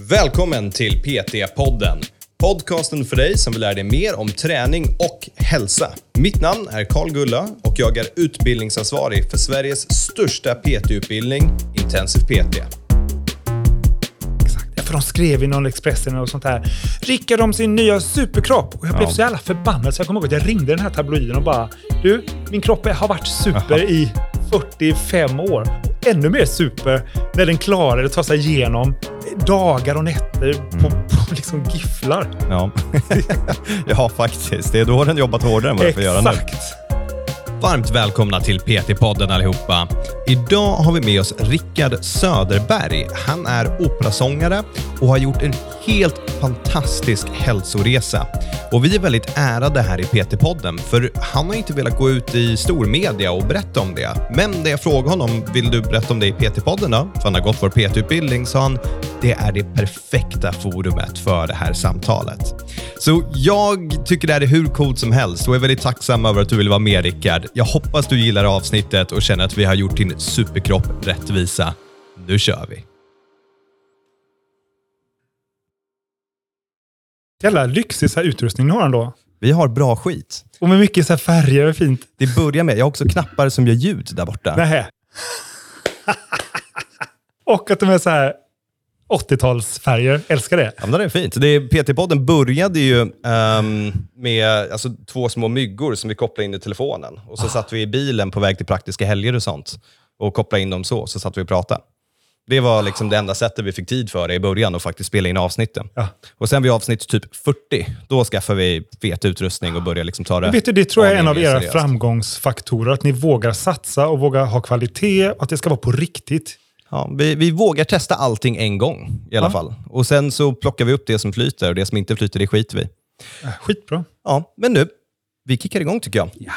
Välkommen till PT-podden. Podcasten för dig som vill lära dig mer om träning och hälsa. Mitt namn är Karl Gulla och jag är utbildningsansvarig för Sveriges största PT-utbildning, Intensiv PT. Exakt. För de skrev i någon Expressen och sånt här. Rickard om sin nya superkropp. Och jag blev Ja. så jävla förbannad så jag kommer ihåg att jag ringde den här tabloiden och bara Du, min kropp har varit super i 45 år. Och ännu mer super när den klarade att ta sig igenom dagar och nätter på, på liksom gifflar. Ja. ja, faktiskt. Det är då den jobbat hårdare än vad den får göra nu. Exakt. Varmt välkomna till PT-podden allihopa. Idag har vi med oss Rickard Söderberg. Han är operasångare och har gjort en helt fantastisk hälsoresa. Och vi är väldigt ärade här i PT-podden, för han har inte velat gå ut i stormedia och berätta om det. Men när jag frågade honom, vill du berätta om det i PT-podden då? För han har gått vår PT-utbildning, sa han, det är det perfekta forumet för det här samtalet. Så jag tycker det här är hur coolt som helst och är väldigt tacksam över att du vill vara med Rickard. Jag hoppas du gillar avsnittet och känner att vi har gjort din superkropp rättvisa. Nu kör vi! Jävla lyxig så här utrustning ni har ändå. Vi har bra skit. Och med mycket så här färger och fint. Det börjar med, jag har också knappar som gör ljud där borta. Nähä. och att de är så här 80-talsfärger. Älskar det. Ja, men det är fint. Det är, PT-podden började ju ehm, med alltså, två små myggor som vi kopplade in i telefonen. Och så satt vi i bilen på väg till praktiska helger och sånt och kopplade in dem så, så satt vi och pratade. Det var liksom det enda sättet vi fick tid för det i början att faktiskt spela in avsnitten. Ja. Och sen vid avsnitt typ 40, då skaffade vi fet utrustning och började liksom ta det Vet du, det tror jag är en av era seriöst. framgångsfaktorer. Att ni vågar satsa och vågar ha kvalitet och att det ska vara på riktigt. Ja, vi, vi vågar testa allting en gång i alla Ja. fall. Och sen så plockar vi upp det som flyter och det som inte flyter, det skiter vi. Äh, Skitbra. Ja, men nu, vi kickar igång tycker jag. Ja.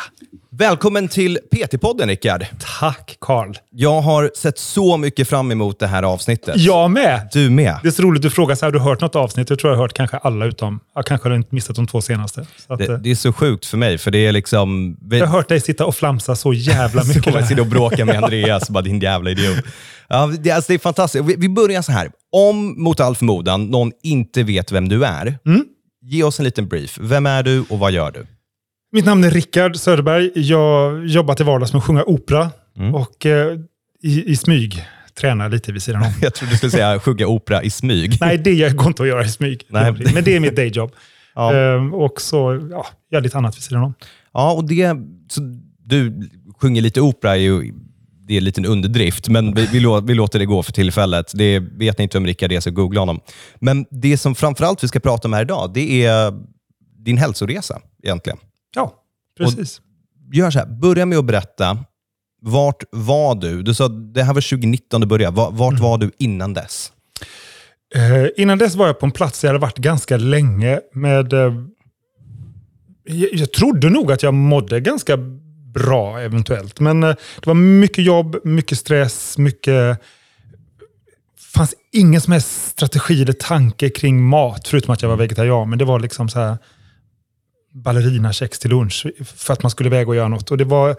Välkommen till PT-podden Rickard. Tack Karl. Jag har sett så mycket fram emot det här avsnittet. Jag med. Du med. Det är så roligt du frågar, så här, har du hört något avsnitt? Jag tror jag har hört kanske alla utom, jag kanske har inte missat de två senaste. Att, Det, eh, det är så sjukt för mig, för det är liksom... Jag har hört dig sitta och flamsa så jävla mycket. så jag sitter och bråkar med Andreas, bara din jävla idiot. Ja, det, alltså, det är fantastiskt. Vi, vi börjar så här. Om mot all förmodan någon inte vet vem du är, Mm. ge oss en liten brief. Vem är du och vad gör du? Mitt namn är Rickard Söderberg. Jag jobbar till vardags med att sjunga opera Mm. och eh, i, i smyg tränar lite vid sidan om. Jag trodde du skulle säga sjunga opera i smyg. Nej, det går inte att göra i smyg. Nej. Men det är mitt dayjob. Ja. Ehm, och så ja, gör lite annat vid sidan om. Ja, och det... Så du sjunger lite opera, är ju, det är en liten underdrift, men vi, vi, lå, vi låter det gå för tillfället. Det vet ni inte om Rickard är, så googla honom. Men det som framförallt vi ska prata om här idag, det är din hälsoresa egentligen. Ja, precis. Gör så här, börja med att berätta, vart var du? Du sa det här var 2019 du började. Va- Vart var du innan dess? Eh, innan dess var jag på en plats där jag hade varit ganska länge med... Eh, jag, jag trodde nog att jag mådde ganska bra eventuellt. Men eh, det var mycket jobb, mycket stress, mycket... fanns ingen som helst strategi eller tanke kring mat, förutom att jag var vegetarian. Men det var liksom så här ballerinakex till lunch för att man skulle väga och göra något. Och det var,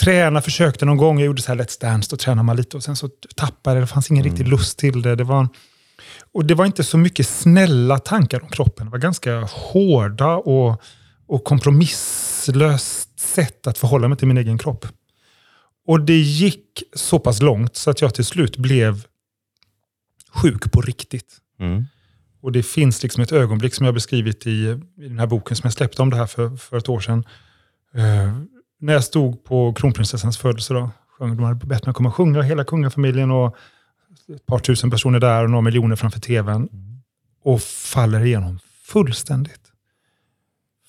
träna försökte någon gång, jag gjorde så här Let's Dance, då tränade man lite och sen så tappade det, det fanns ingen riktig lust till det. det var, och det var inte så mycket snälla tankar om kroppen. Det var ganska hårda och, och kompromisslöst sätt att förhålla mig till min egen kropp. Och det gick så pass långt så att jag till slut blev sjuk på riktigt. Mm. Och det finns liksom ett ögonblick som jag beskrivit i, i den här boken som jag släppte om det här för, för ett år sedan. Eh, när jag stod på kronprinsessans födelsedag. Sjöng, de hade bett mig komma och sjunga, hela kungafamiljen och ett par tusen personer där och några miljoner framför tvn. Och faller igenom fullständigt.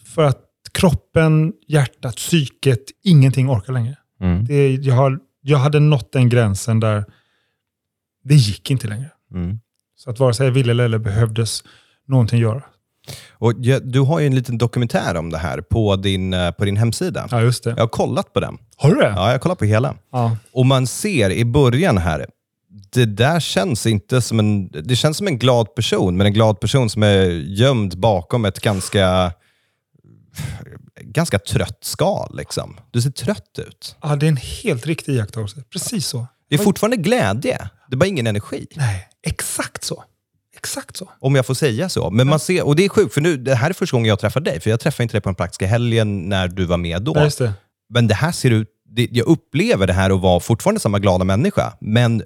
För att kroppen, hjärtat, psyket, ingenting orkar längre. Mm. Det, jag, har, jag hade nått den gränsen där det gick inte längre. Mm. Så att vare sig jag ville eller behövdes någonting göra. Och jag, du har ju en liten dokumentär om det här på din, eh, på din hemsida. Ja, just det. Jag har kollat på den. Har du det? Ja, jag har kollat på hela. Ja. Och man ser i början här, det där känns inte som en... Det känns som en glad person, men en glad person som är gömd bakom ett ganska ganska trött skal. Liksom. Du ser trött ut. ja, det är en helt riktig iakttagelse. Precis så. Det är fortfarande glädje, det är bara ingen energi. Nej, exakt så. Exakt så. Om jag får säga så. Men man ser, och det är sjukt, för nu, det här är första gången jag träffar dig. För jag träffade inte dig på den praktiska helgen när du var med då. Ja, just det. Men det här ser ut, det, jag upplever det här att vara fortfarande samma glada människa, men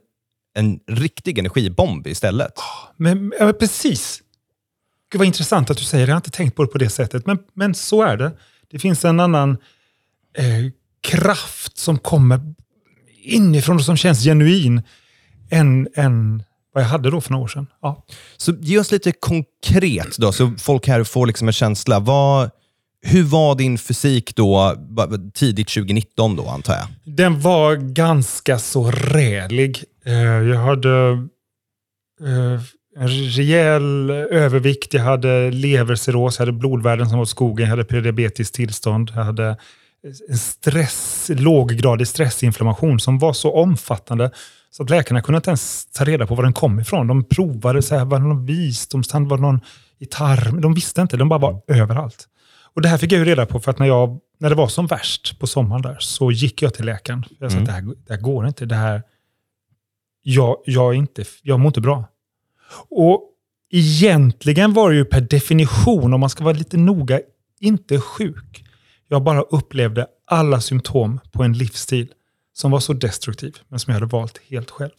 en riktig energibomb istället. Men, ja, men precis. Gud vad intressant att du säger det. Jag har inte tänkt på det på det sättet. Men, men så är det. Det finns en annan eh, kraft som kommer inifrån och som känns genuin än, än vad jag hade då för några år sedan. Ja. Så ge oss lite konkret då, så folk här får liksom en känsla. Vad, hur var din fysik då, tidigt 2019 då, antar jag? Den var ganska så rälig. Eh, jag hade eh, en rejäl övervikt, jag hade levercirros, jag hade blodvärden som var skogen, jag hade prediabetiskt tillstånd, jag hade en stress, låggradig stressinflammation som var så omfattande så att läkarna kunde inte ens ta reda på var den kom ifrån. De provade, så här, var det någon visdomstand, var det någon i tarm? De visste inte, de bara var överallt. Och det här fick jag ju reda på för att när, jag, när det var som värst på sommaren där så gick jag till läkaren. Jag sa Mm. att det här, det här går inte. Det här, jag, jag, är inte, jag mår inte bra. Och egentligen var det ju per definition, om man ska vara lite noga, inte sjuk. Jag bara upplevde alla symptom på en livsstil som var så destruktiv, men som jag hade valt helt själv.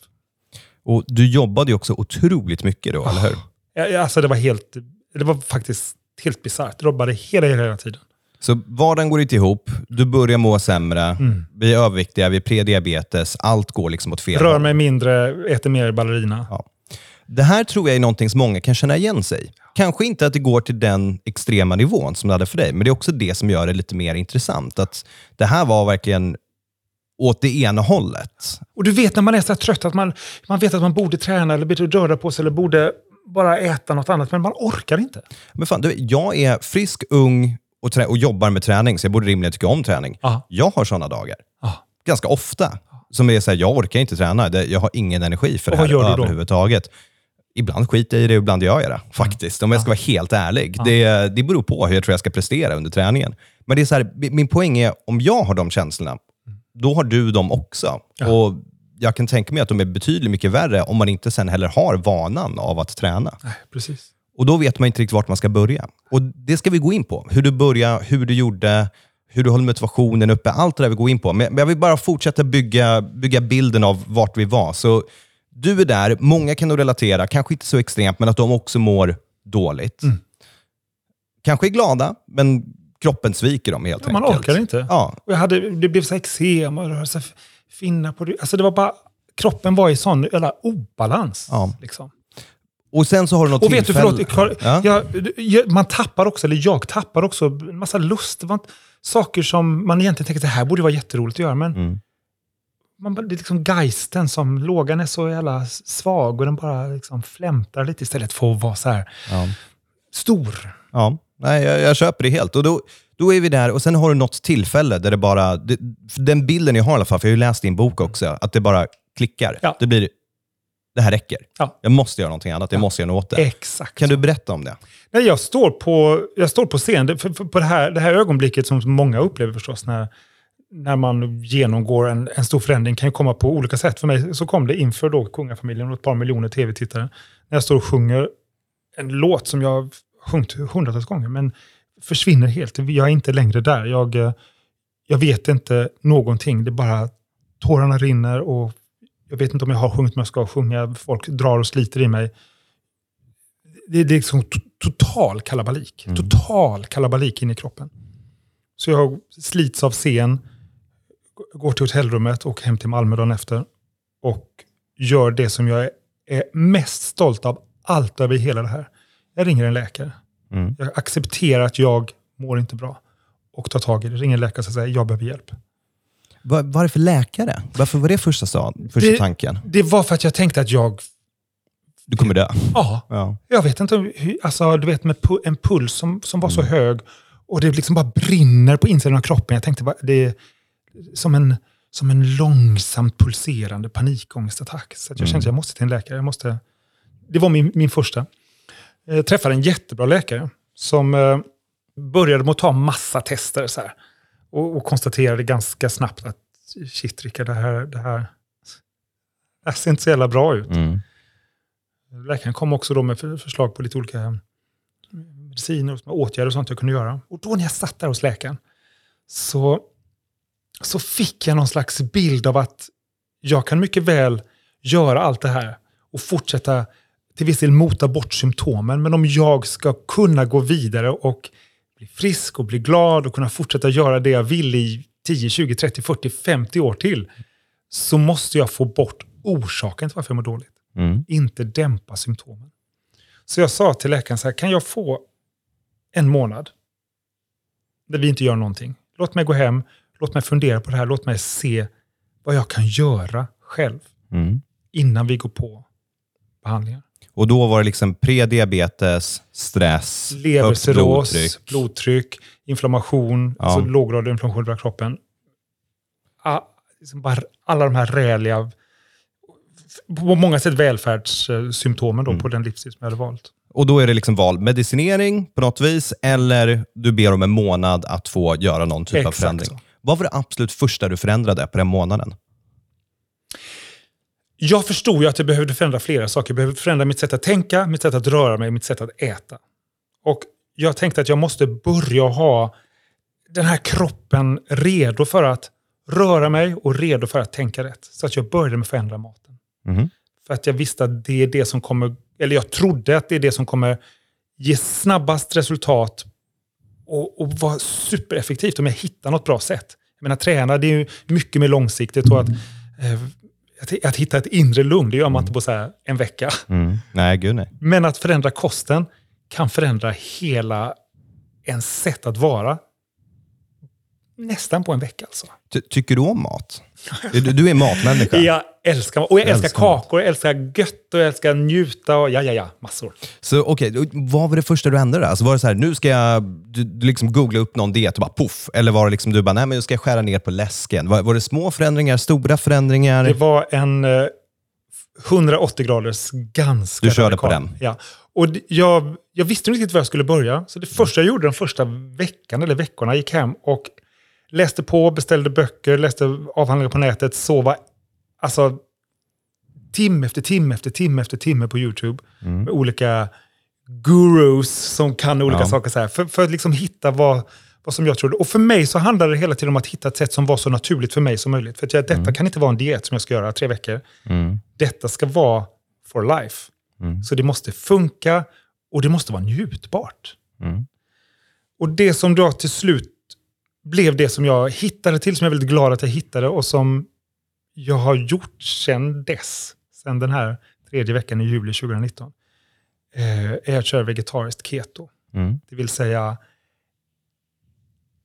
Och du jobbade ju också otroligt mycket då, eller hur? Alltså det var helt, det var faktiskt helt bisarrt. Jag jobbade hela, hela, hela tiden. Så vardagen går inte ihop, du börjar må sämre, vi är överviktiga, vi är prediabetes, allt går liksom åt fel Rör mig mindre, äter mer ballerina. Ja. Det här tror jag är någonting som många kan känna igen sig. Kanske inte att det går till den extrema nivån som det hade för dig, men det är också det som gör det lite mer intressant. Att det här var verkligen åt det ena hållet. Och du vet när man är så trött att man, man vet att man borde träna eller borde röra på sig eller borde bara äta något annat, men man orkar inte. Men fan, du, jag är frisk, ung och, och jobbar med träning, så jag borde rimligen tycka om träning. Ja. Jag har sådana dagar. Ja. Ganska ofta. Som är så här, jag orkar inte träna. Det- Jag har ingen energi för det Och vad här gör överhuvudtaget. Ibland skiter jag i det, ibland gör jag det. Faktiskt, om jag ska vara helt ärlig. Det, det beror på hur jag tror jag ska prestera under träningen. Men det är så här, min poäng är, om jag har de känslorna, då har du dem också. Ja. Och jag kan tänka mig att de är betydligt mycket värre om man inte sen heller har vanan av att träna. Nej, precis. Och då vet man inte riktigt vart man ska börja. Och det ska vi gå in på. Hur du började, hur du gjorde, hur du höll motivationen uppe. Allt det där vi går in på. Men jag vill bara fortsätta bygga, bygga bilden av vart vi var. Så du är där, många kan nog relatera, kanske inte så extremt, men att de också mår dåligt. Mm. Kanske är glada, men kroppen sviker dem helt Ja, man enkelt. orkar inte. Ja, Och jag hade, det blev så här eksem och så här finnar på det. Alltså det var bara, kroppen var i sån jävla obalans. Ja. Liksom. och sen så har du något Och vet du, tillfälle... förlåt, Carl, Ja. jag, jag, man tappar också, eller jag tappar också en massa lust. Saker som man egentligen tänker, det här borde vara jätteroligt att göra, men Mm. man, det är liksom geisten som, lågan är så jävla svag och den bara liksom flämtar lite istället för att vara så här Ja. stor. Ja, nej, jag, jag köper det helt. Och då, då är vi där och sen har du något tillfälle där det bara... Det, den bilden jag har i alla fall, för jag har ju läst din bok också, att det bara klickar. Ja. Det blir, det här räcker. Ja. Jag måste göra någonting annat, jag måste göra något åt det. Exakt. Kan du berätta om det? Nej, jag, står på, jag står på scen, Det- för, för, på det här, det här ögonblicket som många upplever förstås, när, när man genomgår en, en stor förändring, kan ju komma på olika sätt. För mig så kom det inför då kungafamiljen och ett par miljoner tv-tittare, när jag står och sjunger en låt som jag sjungit hundratals gånger, men försvinner helt. Jag är inte längre där. Jag, eh, jag vet inte någonting. Det är bara tårarna rinner och jag vet inte om jag har sjungit men jag ska sjunga. Folk drar och sliter i mig. Det, det är liksom to- total kalabalik. Total kalabalik in i kroppen. Så jag slits av scen, går till hotellrummet och hem till Malmö dagen efter. Och gör det som jag är mest stolt av allt över hela det här. Jag ringer en läkare. Mm. Jag accepterar att jag mår inte bra. Och tar tag i det. Ringer en läkare och säger jag behöver hjälp. Var, varför läkare? Varför var det första, stad, första Det- tanken? Det var för att jag tänkte att jag, Du kommer dö. ja, Ja. jag vet inte, alltså du vet med en puls som, som var så Mm. hög och det liksom bara brinner på insidan av kroppen. Jag tänkte, va- det är som en, som en långsamt pulserande panikångestattack. Så jag Mm. kände att jag måste till en läkare. Jag måste, det var min, min första. Jag träffade en jättebra läkare som eh, började med att ta massa tester så här, och, och konstaterade ganska snabbt att shit Rickard, det här, det här, det här ser inte så jävla bra ut. Mm. Läkaren kom också då med för- förslag på lite olika mediciner och åtgärder och sånt jag kunde göra. Och då när jag satt där hos läkaren så, så fick jag någon slags bild av att jag kan mycket väl göra allt det här och fortsätta till viss del mota bort symptomen. Men om jag ska kunna gå vidare och bli frisk och bli glad och kunna fortsätta göra det jag vill i 10, 20, 30, 40, 50 år till så måste jag få bort orsaken till varför jag mår dåligt. Mm. Inte dämpa symptomen. Så jag sa till läkaren så här, kan jag få en månad där vi inte gör någonting? Låt mig gå hem, låt mig fundera på det här, låt mig se vad jag kan göra själv Mm. innan vi går på behandlingar. Och då var det liksom prediabetes, stress, Levercirros, blodtryck. blodtryck. inflammation, Ja. alltså låggradig inflammation i hela kroppen. Ah, liksom alla de här räliga, på många sätt välfärdssymptomen då Mm. på den livsstil som jag hade valt. Och då är det liksom val medicinering på något vis, eller du ber om en månad att få göra någon typ av Exakt förändring. så. Vad var det absolut första du förändrade på den månaden? Jag förstod ju att jag behövde förändra flera saker. Jag behövde förändra mitt sätt att tänka, mitt sätt att röra mig, mitt sätt att äta. Och jag tänkte att jag måste börja ha den här kroppen redo för att röra mig och redo för att tänka rätt. Så att jag började med att förändra maten. Mhm. För att jag visste att det är det som kommer, eller jag trodde att det är det som kommer ge snabbast resultat och, och vara supereffektivt om jag hittar något bra sätt. Jag menar träna, det är ju mycket mer långsiktigt och att, eh, att, att hitta ett inre lugn, det gör man inte på så här en vecka. Mm. Nej, gud nej. Men att förändra kosten kan förändra hela ens sätt att vara nästan på en vecka alltså. Ty- tycker du om mat? Du, du är matmänniska. Jag älskar och jag älskar älskar kakor, jag älskar gött och jag älskar njuta och ja, ja, ja, massor. Så okej, då- vad var det första du ändrade? Alltså var det så här, nu ska jag du, du liksom googla upp någon diet och bara poff? Eller var det liksom du bara, nej men nu ska jag skära ner på läsken? Var, var det små förändringar, stora förändringar? Det var en eh, 180 graders ganska Du körde på radikal. den? Ja. Och jag, jag visste inte riktigt var jag skulle börja. Så det första jag gjorde den första veckan eller veckorna gick hem och läste på, beställde böcker, läste avhandlingar på nätet, sova alltså timme efter timme efter timme efter timme på YouTube med olika gurus som kan olika Ja. saker. Så här, för, för att liksom hitta vad, vad som jag trodde. Och för mig så handlade det hela tiden om att hitta ett sätt som var så naturligt för mig som möjligt. För att jag, detta kan inte vara en diet som jag ska göra tre veckor. Mm. Detta ska vara for life. Mm. Så det måste funka och det måste vara njutbart. Mm. Och det som då till slut blev det som jag hittade till, som jag är väldigt glad att jag hittade och som jag har gjort sedan dess, sedan den här tredje veckan i juli 2019, eh, är att köra vegetariskt keto. Mm. Det vill säga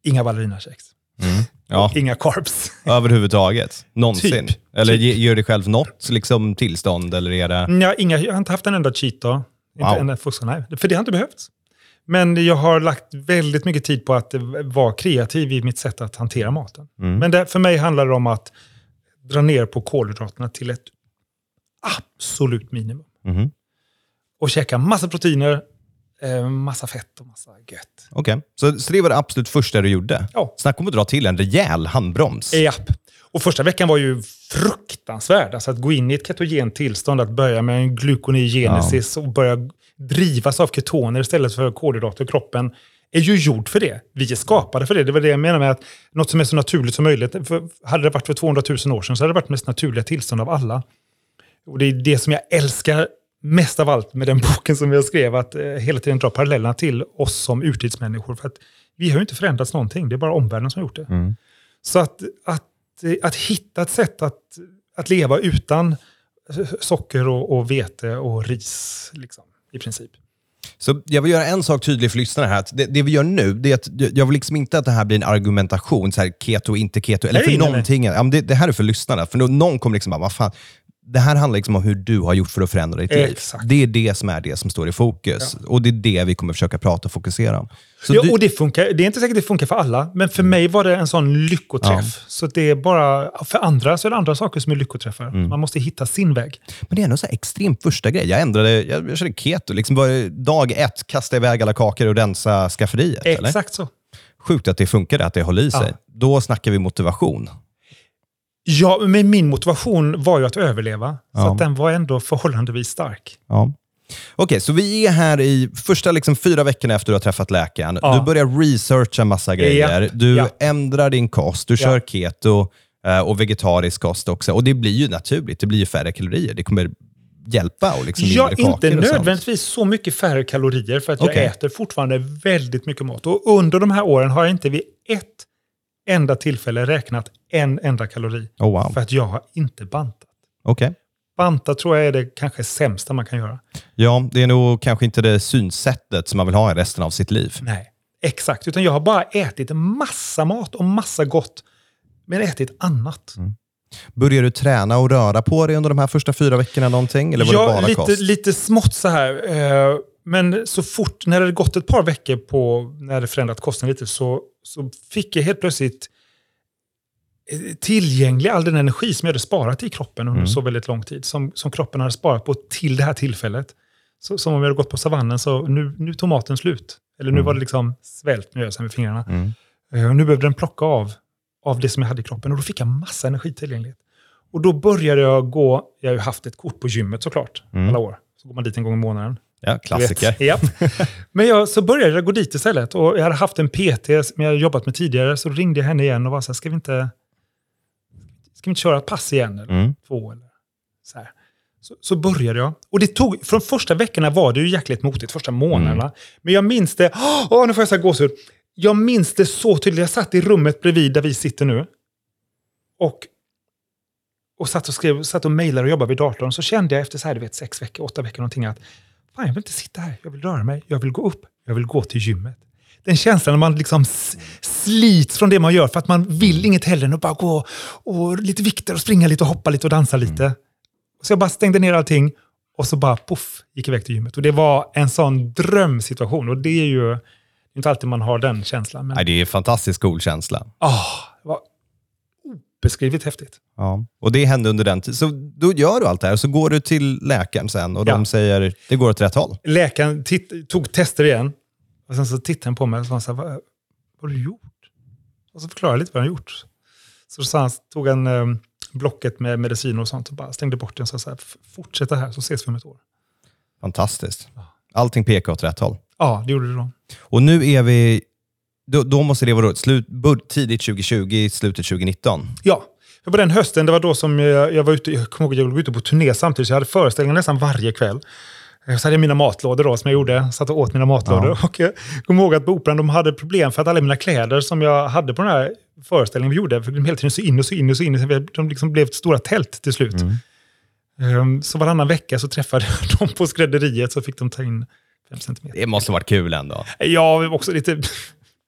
inga ballerinakex, Mm. Ja, inga carbs. överhuvudtaget. Någonsin. Typ. Eller Typ. gör dig själv något liksom, tillstånd? Eller är det... Ja, inga, jag har inte haft en enda cheat dag. Inte Wow. en enda fusk, nej, för det har inte behövts. Men jag har lagt väldigt mycket tid på att vara kreativ i mitt sätt att hantera maten. Mm. Men det, för mig handlar det om att dra ner på kolhydraterna till ett absolut minimum. Mhm. Och käka massa proteiner, eh, massa fett och massa gött. Okej, så, så det var det absolut första du gjorde? Ja. Snacka om att dra till en rejäl handbroms. Japp. Och första veckan var ju fruktansvärd. Alltså att gå in i ett ketogent tillstånd, att börja med en glukonigenesis och börja drivas av ketoner istället för kolhydrater i kroppen är ju gjord för det. Vi är skapade för det. Det var det jag menar med att något som är så naturligt som möjligt. För hade det varit för 200 000 år sedan så hade det varit mest naturliga tillstånd av alla. Och det är det som jag älskar mest av allt med den boken som jag skrev, att eh, hela tiden dra parallellerna till oss som urtidsmänniskor. För att vi har ju inte förändrats någonting, det är bara omvärlden som har gjort det. Mm. Så att, att, eh, att hitta ett sätt att, att leva utan socker och, och vete och ris, liksom, i princip. Så jag vill göra en sak tydlig för lyssnarna här. Det, det vi gör nu, det är att jag- vill liksom inte att det här blir en argumentation, så här keto, inte keto, eller Nej, för nej, nej. någonting. Ja, det, det här är för lyssnarna. För någon kommer liksom bara, vad fan, det här handlar liksom om hur du har gjort för att förändra ditt liv. Exakt. Det är det som är det som står i fokus. Och det är det vi kommer försöka prata och fokusera om. Så Ja, du, och det, funkar, det är inte säkert det funkar för alla, men för mig var det en sån lyckoträff. Så det är bara, för andra så är det andra saker som är lyckoträffar. Mm. Man måste hitta sin väg. Men det är ändå så extremt första grej. Jag ändrade, jag, jag körde keto. Liksom bara, dag ett, kasta iväg alla kakor och rensa skafferiet. Eller? Exakt så. Sjukt att det funkade, att det höll i sig. Ja. Då snackar vi motivation. Ja, men min motivation var ju att överleva. Så Ja. att den var ändå förhållandevis stark. Ja. Okej, så vi är här i första liksom fyra veckorna efter du har träffat läkaren. Ja. Du börjar researcha massa grejer. Du Ja. ändrar din kost, du kör keto eh, och vegetarisk kost också. Och det blir ju naturligt, det blir ju färre kalorier. Det kommer hjälpa och liksom Ja, inte nödvändigtvis så mycket färre kalorier för att jag Okej. äter fortfarande väldigt mycket mat. Och under de här åren har jag inte vid ett enda tillfälle räknat en enda kalori. Oh, wow. För att jag har inte bantat. Okej. Banta tror jag är det kanske sämsta man kan göra. Ja, det är nog kanske inte det synsättet som man vill ha i resten av sitt liv. Nej, exakt. Utan jag har bara ätit massa mat och massa gott. Men ätit annat. Börjar du träna och röra på dig under de här första fyra veckorna någonting? Eller var det ja, bara lite, kost? lite smått så här. Men så fort, när det gått ett par veckor på, när det förändrat kosten lite, så, så fick jag helt plötsligt tillgänglig all den energi som jag hade sparat i kroppen under Mm. så väldigt lång tid. Som, som kroppen hade sparat på till det här tillfället. Så, som om jag hade gått på savannen, så nu, nu tog maten slut. Eller nu Mm. var det liksom svält, nu gör jag med fingrarna. Mm. Och nu behövde den plocka av, av det som jag hade i kroppen. Och då fick jag massa energitillgänglighet. Och då började jag gå, jag har ju haft ett kort på gymmet såklart, Mm. alla år. Så går man dit en gång i månaden. Ja, klassiker. Ja. Men jag, så började jag gå dit istället. Och jag hade haft en PT som jag jobbat med tidigare. Så ringde jag henne igen och var så här, ska vi inte, ska vi inte köra ett pass igen? Eller Mm. två? Eller så, här. Så, så började jag. Och det tog, från första veckorna var det ju jäkligt motigt, första månaderna. Mm. Men jag minns det, åh nu får jag så här gåshud. Jag minns det så tydligt. Jag satt i rummet bredvid där vi sitter nu. Och, och satt och skrev, satt och mejlade och jobbade vid datorn. Så kände jag efter så här, du vet, sex veckor, åtta veckor någonting att fan, jag vill inte sitta här. Jag vill röra mig. Jag vill gå upp. Jag vill gå till gymmet. Den känslan när man liksom slits från det man gör för att man vill inget hellre än att bara gå och lite vikter och springa lite och hoppa lite och dansa lite. Så jag bara stängde ner allting och så bara poff, gick iväg till gymmet. Och det var en sån drömsituation. Och det är ju inte alltid man har den känslan. Men Nej, det är en fantastiskt cool känsla. var obeskrivligt häftigt. Ja. Och det hände under den tiden. Så då gör du allt det här, så går du till läkaren sen och Ja. de säger det går åt rätt håll. Läkaren tog tester igen. Och sen så tittade han på mig och sa så här, vad, vad har du gjort? Och så förklarade jag lite vad han gjort. Så, sa han, tog han eh, blocket med mediciner och sånt och bara stängde bort den och sa så här, "F- fortsätt det här så ses vi om ett år. Fantastiskt. Allting pekar åt rätt håll. Ja, det gjorde det då. Och nu är vi... Då, då måste det vara slut, bör- tidigt 2020, slutet 2019. Ja, på den hösten, det var då som jag, jag var ute, jag kommer ihåg att jag var ute på turné samtidigt, så jag hade föreställningar nästan varje kväll. Eh, Så hade jag mina matlådor då, som jag gjorde, satt och åt mina matlådor. Och jag kommer ihåg att på Operan de hade problem för att alla mina kläder som jag hade på den här föreställningen vi gjorde, för de hela tiden så in och så in och så in, så de liksom blev stora tält till slut. Ehm, Så varannan vecka så träffade jag dem på skrädderiet, så fick de ta in fem centimeter. Det måste varit kul ändå. Ja, också lite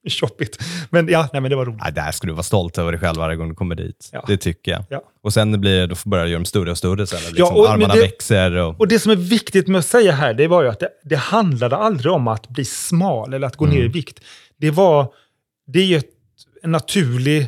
shoppigt. Men ja, nej, men det var roligt. Ja, där ska du vara stolt över dig själv varje gång du kommer dit. Ja. Det tycker jag. Ja. Och sen blir det, då får börja göra dem större och större sen. Liksom, och- men armarna det- växer. Och, Och det som är viktigt med att säga här, det var ju att det, det handlade aldrig om att bli smal eller att gå ner i vikt. Det var, det är ju ett, en naturlig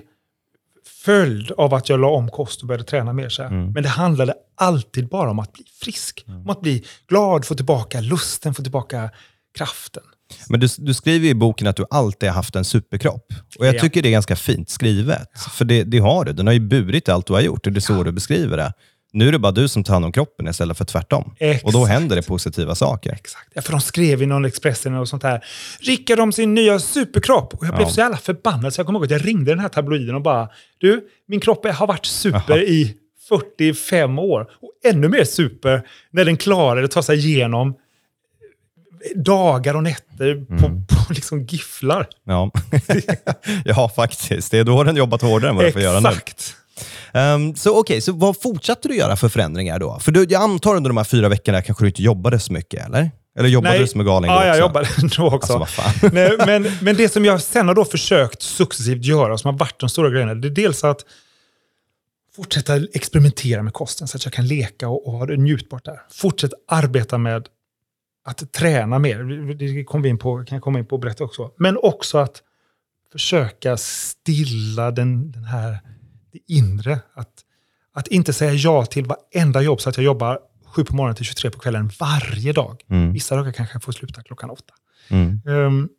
följd av att jag la om kost och började träna mer. Så här. Men det handlade alltid bara om att bli frisk. Om att bli glad, få tillbaka lusten, få tillbaka kraften. Men du, du skriver i boken att du alltid har haft en superkropp. Och jag Ja. tycker det är ganska fint skrivet. För det, det har du. Den har ju burit allt du har gjort och det är så du beskriver det. Nu är det bara du som tar hand om kroppen istället för tvärtom. Exakt. Och då händer det positiva saker. Exakt. Ja, för de skrev i någon Expressen och sånt här. Rickard om sin nya superkropp. Och jag blev Ja. så jävla förbannad så jag kommer ihåg att jag ringde den här tabloiden och bara Du, min kropp har varit super i 45 år. Och ännu mer super när den klarade att ta sig igenom dagar och nätter på, på liksom gifflar. Ja. ja, faktiskt. Det är då den jobbat hårdare än vad den får göra nu. Exakt. Ehm, så okej, så vad fortsatte du göra för förändringar då? För du, jag antar under de här fyra veckorna kanske du inte jobbade så mycket, eller? Eller jobbade du som en galning då Ja, jag också? jobbade då också. Alltså, vad fan. Nej, men, men det som jag sen har då försökt successivt göra, som har varit de stora grejerna, det är dels att fortsätta experimentera med kosten så att jag kan leka och, och ha det njutbart där. Fortsätta arbeta med att träna mer. Det kommer vi in på, kan jag komma in på och berätta också. Men också att försöka stilla den, den här det inre. Att, att inte säga ja till varenda jobb så att jag jobbar sju på morgonen till 23 på kvällen varje dag. Mm. Vissa dagar kanske jag får sluta klockan åtta. Mm. Ehm,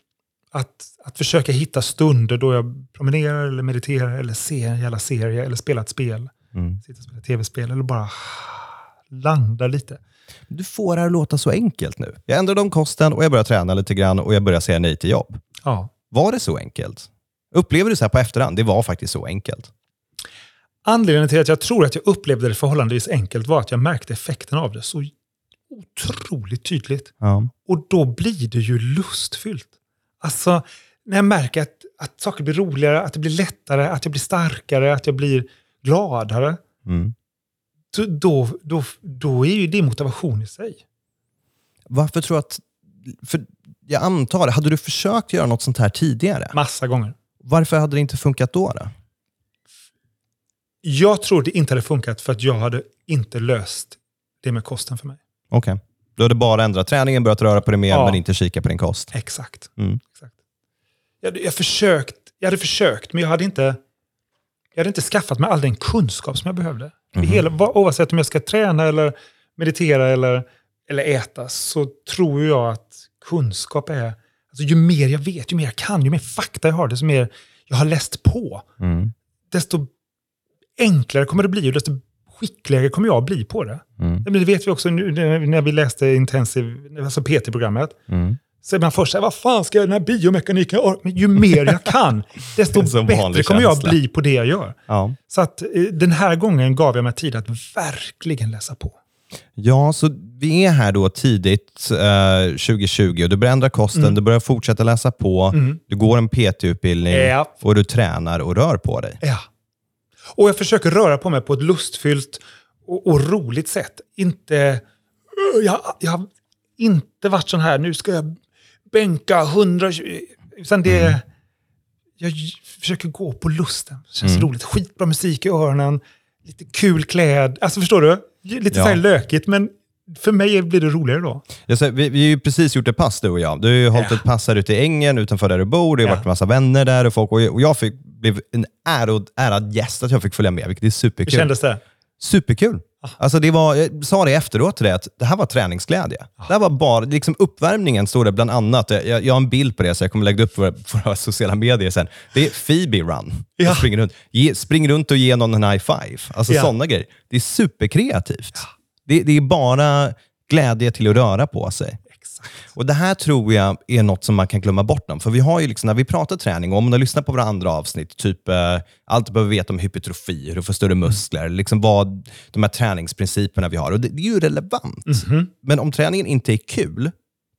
att, att försöka hitta stunder då jag promenerar eller mediterar eller ser en jävla serie eller spelar ett spel. Mm. Sitta och spela tv-spel eller bara landa lite. Du får det här att låta så enkelt nu. Jag ändrade om kosten och jag började träna lite grann och jag började säga nej till jobb. Ja. Var det så enkelt? Upplever du så här på efterhand? Det var faktiskt så enkelt. Anledningen till att jag tror att jag upplevde det förhållandevis enkelt var att jag märkte effekten av det så otroligt tydligt. Ja. Och då blir det ju lustfyllt. Alltså, när jag märker att, att saker blir roligare, att det blir lättare, att jag blir starkare, att jag blir gladare. Mm. Då, då, då, är ju det motivation i sig. Varför tror du att... För jag antar, hade du försökt göra något sånt här tidigare? Massa gånger. Varför hade det inte funkat då? då? Jag tror det inte hade funkat för att jag hade inte löst det med kosten för mig. Okej. Du hade bara ändrat träningen, börjat röra på dig mer, Ja. men inte kika på din kost. Exakt. Mm. Exakt. Jag, jag, försökt, jag hade försökt, men jag hade inte, jag hade inte skaffat mig all den kunskap som jag behövde. I Hela, oavsett om jag ska träna eller meditera eller, eller äta så tror jag att kunskap är... Alltså ju mer jag vet, ju mer jag kan, ju mer fakta jag har, desto mer jag har läst på, Mm. desto enklare kommer det bli och desto skickligare kommer jag bli på det. Mm. Men det vet vi också nu när när vi läste intensiv, alltså PT-programmet. Mm. Så man först vad fan ska jag den här biomekaniken? orka?" Men ju mer jag kan, desto bättre kommer jag känsla. bli på det jag gör. Ja. Så att eh, den här gången gav jag mig tid att verkligen läsa på. ja, så vi är här då tidigt eh, 2020 och du börjar ändra kosten, du börjar fortsätta läsa på, du går en PT-utbildning Ja. och du tränar och rör på dig. Ja. Och jag försöker röra på mig på ett lustfyllt och, och roligt sätt. Inte, "Ugh, jag, jag har inte varit sån här, nu ska jag bänka 120... Utan det, Mm. jag försöker gå på lusten. Det känns Mm. roligt. Skitbra musik i öronen, lite kul kläd. Alltså förstår du? Lite Ja. så här lökigt, men för mig blir det roligare då. Jag säger, vi, vi har ju precis gjort ett pass du och jag. Du har ju hållit Ja. ett pass här ute i ängen utanför där du bor. Det har Ja. varit en massa vänner där och folk. Och jag, och jag fick, blev en ärad, ärad gäst att jag fick följa med, vilket är Hur superkul. kändes det? Superkul. Alltså det var, jag sa det efteråt till dig, att det här var träningsglädje. Det här var bara, liksom uppvärmningen står det bland annat. Jag, jag har en bild på det, så jag kommer lägga upp på våra, sociala medier sen. Det är Phoebe Run. Ja. Springer runt. Ge, spring runt och ge någon en high five. Alltså Ja. sådana grejer. Det är superkreativt. Det, det är bara glädje till att röra på sig. Exakt. Och Det här tror jag är något som man kan glömma bort om. För vi har ju liksom, när vi pratar träning, och om man har lyssnat på våra andra avsnitt, typ eh, allt du behöver veta om hypertrofi, hur du får större muskler, liksom vad de här träningsprinciperna vi har. Och det, det är ju relevant. Men om träningen inte är kul,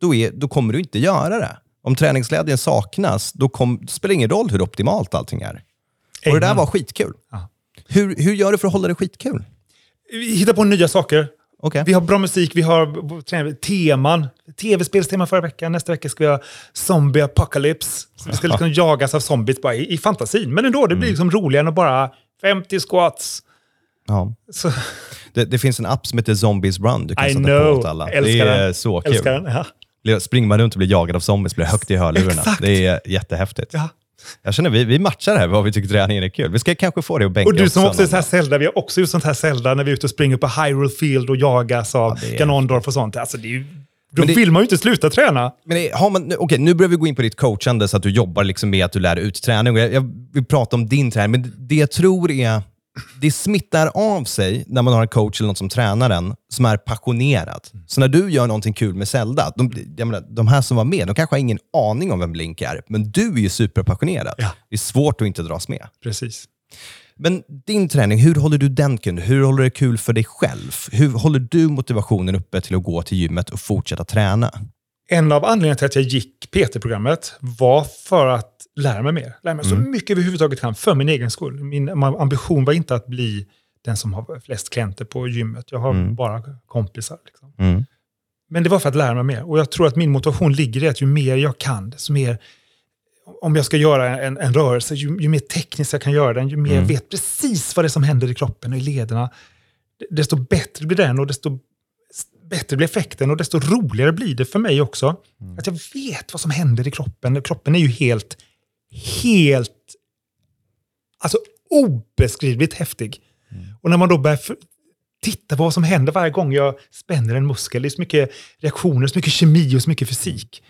då, är, då kommer du inte göra det. Om träningsglädjen saknas, då kom, det spelar ingen roll hur optimalt allting är. Och det där var skitkul. Ja. Hur, hur gör du för att hålla det skitkul? Vi hittar på nya saker. Okej. Vi har bra musik, vi har teman. Tv-spelsteman förra veckan, nästa vecka ska vi ha Zombie Apocalypse. Så vi ska liksom jagas av zombies bara i, i fantasin. Men ändå, det Mm. blir liksom roligare än att bara 50 squats. Ja. Det, det finns en app som heter Zombies Run. Du kan I sätta know. på åt alla. Älskar det är den. så kul. älskar den. Ja. Springer man runt och blir jagad av zombies blir det högt i hörlurarna. Exakt. Det är jättehäftigt. Ja. Jag känner vi, vi matchar här vad vi tycker träningen är kul. Vi ska kanske få det att bänka Och du som också är så här. Zelda, vi har också gjort sånt här Zelda när vi är ute och springer på Hyrule Field och jagas av det är- Ganondorf och sånt. Alltså, det är ju, då det- vill man ju inte sluta träna. Men det, har man, nu- okej, nu börjar vi gå in på ditt coachande så att du jobbar liksom med att du lär ut träning. Jag, jag vill prata om din träning, men det jag tror är det smittar av sig när man har en coach eller någon som tränar en som är passionerad. Så när du gör någonting kul med Zelda, de, menar, de här som var med, de kanske har ingen aning om vem Blink är, men du är ju superpassionerad. Ja. Det är svårt att inte dras med. Precis. Men din träning, hur håller du den kul? Hur håller du det kul för dig själv? Hur håller du motivationen uppe till att gå till gymmet och fortsätta träna? En av anledningarna till att jag gick PT-programmet var för att lära mig mer. Lära mig så mycket vi överhuvudtaget kan för min egen skull. Min ambition var inte att bli den som har flest klienter på gymmet. Jag har bara kompisar. Liksom. Mm. Men det var för att lära mig mer. Och jag tror att min motivation ligger i att ju mer jag kan, desto mer... Om jag ska göra en, en rörelse, ju, ju mer tekniskt jag kan göra den, ju mer jag vet precis vad det är som händer i kroppen och i lederna, desto bättre blir den och desto bättre blir effekten och desto roligare blir det för mig också. Att jag vet vad som händer i kroppen. Kroppen är ju helt, helt, alltså obeskrivligt häftig. Och när man då börjar titta vad som händer varje gång jag spänner en muskel, det är så mycket reaktioner, så mycket kemi och så mycket fysik.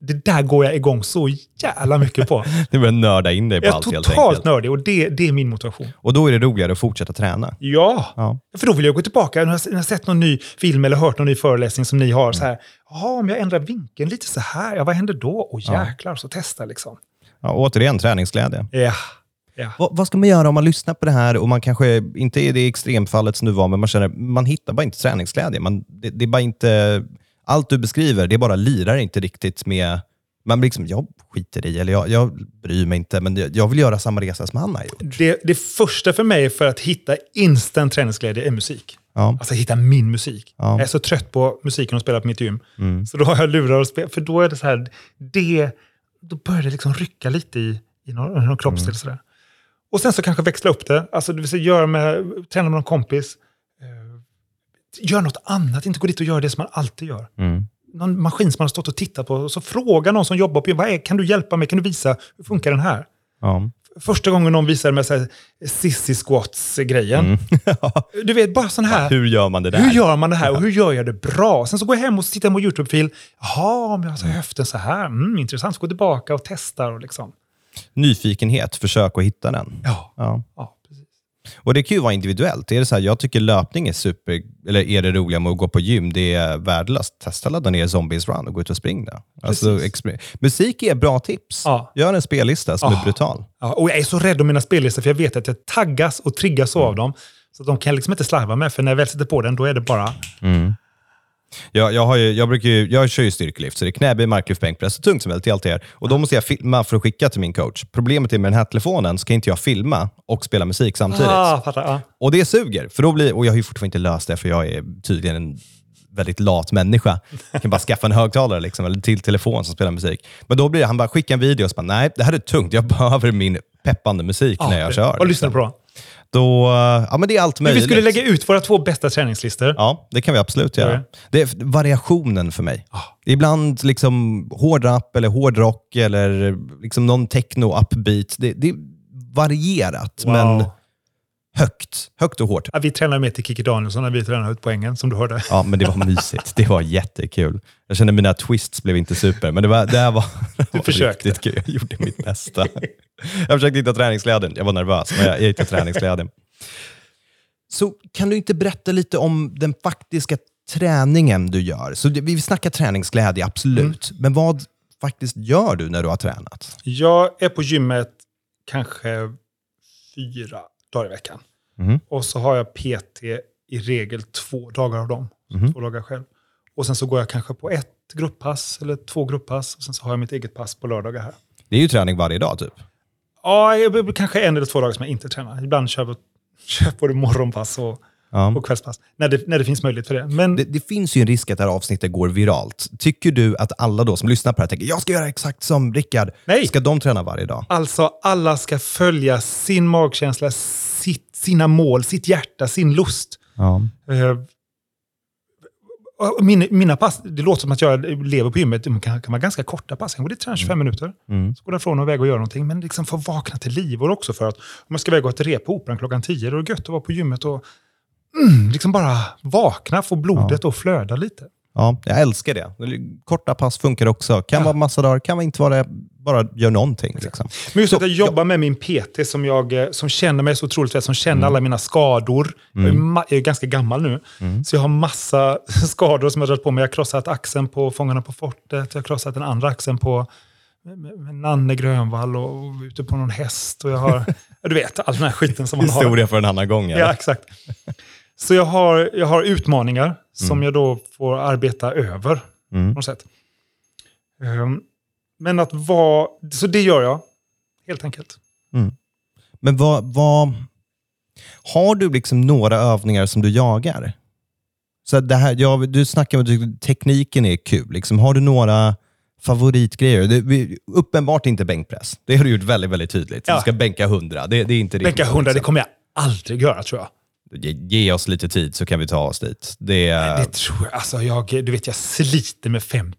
Det där går jag igång så jävla mycket på. Du börjar nörda in dig på Jag är allt helt totalt enkelt. nördig och det, det är min motivation. Och då är det roligare att fortsätta träna. Ja. Ja. för då vill jag gå tillbaka. När jag när jag har sett någon ny film eller hört någon ny föreläsning som ni har. Så här, Jaha, om jag ändrar vinkeln lite så här, ja, vad händer då? Åh jäklar, så testa liksom. Ja, återigen, träningsglädje. Ja. ja. Vad, vad ska man göra om man lyssnar på det här och man kanske inte är i det extremfallet som du var, men man känner man hittar bara inte träningsglädje. Man, det, det är bara inte, allt du beskriver, det bara lirar inte riktigt med... Man blir liksom, jag skiter i, eller jag, jag bryr mig inte, men jag, jag vill göra samma resa som han har gjort. Det, det första för mig för att hitta instant träningsglädje är musik. Ja. Alltså hitta min musik. Ja. Jag är så trött på musiken och spela på mitt gym. Mm. Så då har jag lurar och spela, för då är det så här, det, då börjar det liksom rycka lite i, i någon, någon kroppsdel. Mm. Sådär. Och sen så kanske växla upp det, alltså det vill säga göra med, träna med någon kompis. Eh, gör något annat, inte gå dit och göra det som man alltid gör. Mm. Någon maskin som man har stått och tittat på, och så fråga någon som jobbar på vad är, kan du hjälpa mig, kan du visa, hur funkar den här? Ja. Första gången någon visade mig sissy squats-grejen. Du vet, bara sån här. Mm. Hur gör man det där? Hur gör man det här och hur gör jag det bra? Sen så går jag hem och tittar på YouTube-fil. Jaha, men jag har höften så här. Mm, intressant. Så går jag tillbaka och testar. Och liksom. Nyfikenhet, försök att hitta den. Ja, Ja. ja. Och det kan ju vara individuellt. Är det så här, jag tycker löpning är super, eller är det roliga med att gå på gym, det är värdelöst. Testa ladda ner Zombies Run och gå ut och spring där. Alltså, musik är bra tips. Ja. Gör en spellista som Ja. är brutal. Ja, och jag är så rädd om mina spellistor för jag vet att jag taggas och triggas Mm. av dem. Så de kan liksom inte slarva med, för när jag väl sätter på den då är det bara... Jag, jag, har ju, jag, brukar ju, jag kör ju styrkelyft, så det är knäböj, marklyft, bänkpress och tungt som väldigt allt det är. Och då måste jag filma för att skicka till min coach. Problemet är med den här telefonen så kan inte jag filma och spela musik samtidigt. Ah, fattar, ja. Och det suger, för då blir, och jag har ju fortfarande inte löst det, för jag är tydligen en väldigt lat människa. Jag kan bara skaffa en högtalare liksom, eller till telefon som spelar musik. Men då blir det, han bara skicka en video och så bara, nej, det här är tungt. Jag behöver min peppande musik när jag kör. Vad lyssnar du på då? Då, ja men det är allt möjligt. vi skulle lägga ut våra två bästa träningslistor. Ja, det kan vi absolut göra. Det är variationen för mig. Ah. Ibland liksom hård rap eller hård rock eller liksom någon techno upbeat. Det, det är varierat, Wow. men högt. Högt och hårt. Ja, vi tränar med till Kikki Danielsson när vi tränar ut poängen, som du hörde. Ja, men det var mysigt. Det var jättekul. Jag kände mina twists blev inte super, men det, var, det här var, det var försökte. riktigt kul. Jag gjorde mitt bästa. Jag försökte hitta träningsglädjen. Jag var nervös, men jag, jag hittade träningsglädjen. Så kan du inte berätta lite om den faktiska träningen du gör? Så vi snackar träningsglädje, absolut. Mm. Men vad faktiskt gör du när du har tränat? Jag är på gymmet kanske fyra dagar i veckan. Mhm. Och så har jag PT i regel två dagar av dem. Mhm. Två dagar själv. Och sen så går jag kanske på ett grupppass eller två grupppass. Och sen så har jag mitt eget pass på lördagar här. Det är ju träning varje dag, typ. Ja, kanske en eller två dagar som jag inte tränar. Ibland kör jag, kör jag både morgonpass och, Ja. och kvällspass. När det, när det finns möjlighet för det. Men Det, det finns ju en risk att det här avsnittet går viralt. Tycker du att alla då som lyssnar på det här tänker jag ska göra exakt som Rickard? Nej. Ska de träna varje dag? alltså alla ska följa sin magkänsla, sitt, sina mål, sitt hjärta, sin lust. Ja. Eh, och Mina, mina pass, det låter som att jag lever på gymmet, de kan, kan vara ganska korta pass. Jag och träna 25 minuter, Mm. så går därifrån och iväg och gör någonting. Men liksom få vakna till liv och också för att om man ska iväg och ha ett rep på operan klockan 10, då är det gött att vara på gymmet och mm, liksom bara vakna, få blodet att flöda lite. Ja, jag älskar det. Korta pass funkar också. Kan Ja. vara massa dagar, kan vara inte vara det. Bara gör någonting. Liksom. Men just att jag jobbar med min PT som, jag, eh, som känner mig så otroligt väl, som känner alla mina skador. Jag, är ma- jag är ganska gammal nu, så jag har massa skador som jag har dragit på mig. Jag har krossat axeln på Fångarna på fortet, jag har krossat den andra axeln på Nanne Grönvall och, och ute på någon häst. Och jag har, ja, du vet, all den här skiten som man har. Historia för en annan gång. eller? Ja, exakt. Så jag har, jag har utmaningar som jag då får arbeta över Mm. på sätt. Ehm, men att vara... Så det gör jag, helt enkelt. Men vad, vad... Har du liksom några övningar som du jagar? Så det här, ja, du snackar om att tekniken är kul. Liksom, har du några favoritgrejer? Det, uppenbart inte bänkpress. Det har du gjort väldigt, väldigt tydligt. Ja. Du ska bänka 100. Det, det är inte Bänka riktigt 100, det kommer jag aldrig göra tror jag. Ge, ge oss lite tid så kan vi ta oss dit. Det, Det tror jag. Alltså, jag, du vet, jag sliter med 50.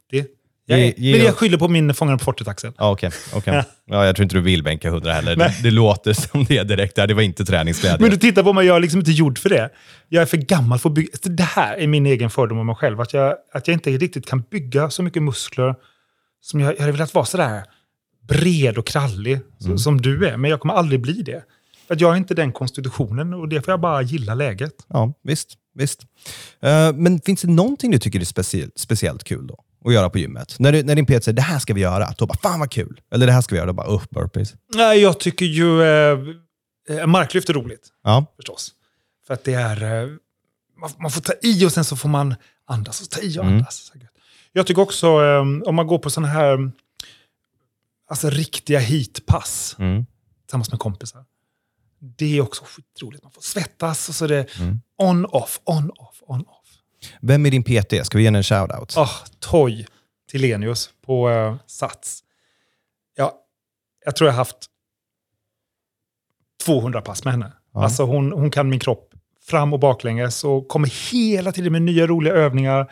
Jag, Ge- ge men jag oss- skyller på min Fångarna på fortet-axel. Ja, okej. okej. Ja, jag tror inte du vill bänka 100 heller. Det, det låter som det direkt. Det var inte träningsglädje. Men du tittar på mig, jag är liksom inte gjord för det. Jag är för gammal för att bygga. Det här är min egen fördom om mig själv. Att jag, att jag inte riktigt kan bygga så mycket muskler som jag, jag hade velat vara sådär bred och krallig så, som du är, men jag kommer aldrig bli det. För att jag har inte den konstitutionen och det får jag bara gilla läget. Ja, visst. visst. Eh, men finns det någonting du tycker är speciellt, speciellt kul då? Att göra på gymmet? När, du, när din PT säger det här ska vi göra, då bara fan vad kul. Eller det här ska vi göra, då bara uh, burpees. Nej, jag tycker ju eh, eh, marklyft är roligt. Ja. förstås. För att det är, eh, man, man får ta i och sen så får man andas och ta i och Mm. andas. Gött. Jag tycker också, eh, om man går på sådana här alltså riktiga heatpass Mm. tillsammans med kompisar. Det är också skitroligt. Man får svettas och så är det Mm. on, off, on, off, on, off. Vem är din PT? Ska vi ge henne en shoutout? Oh, Toy Tilenius på uh, Sats. Ja, jag tror jag har haft 200 pass med henne. Ja. Alltså hon, hon kan min kropp fram och baklänges och kommer hela tiden med nya roliga övningar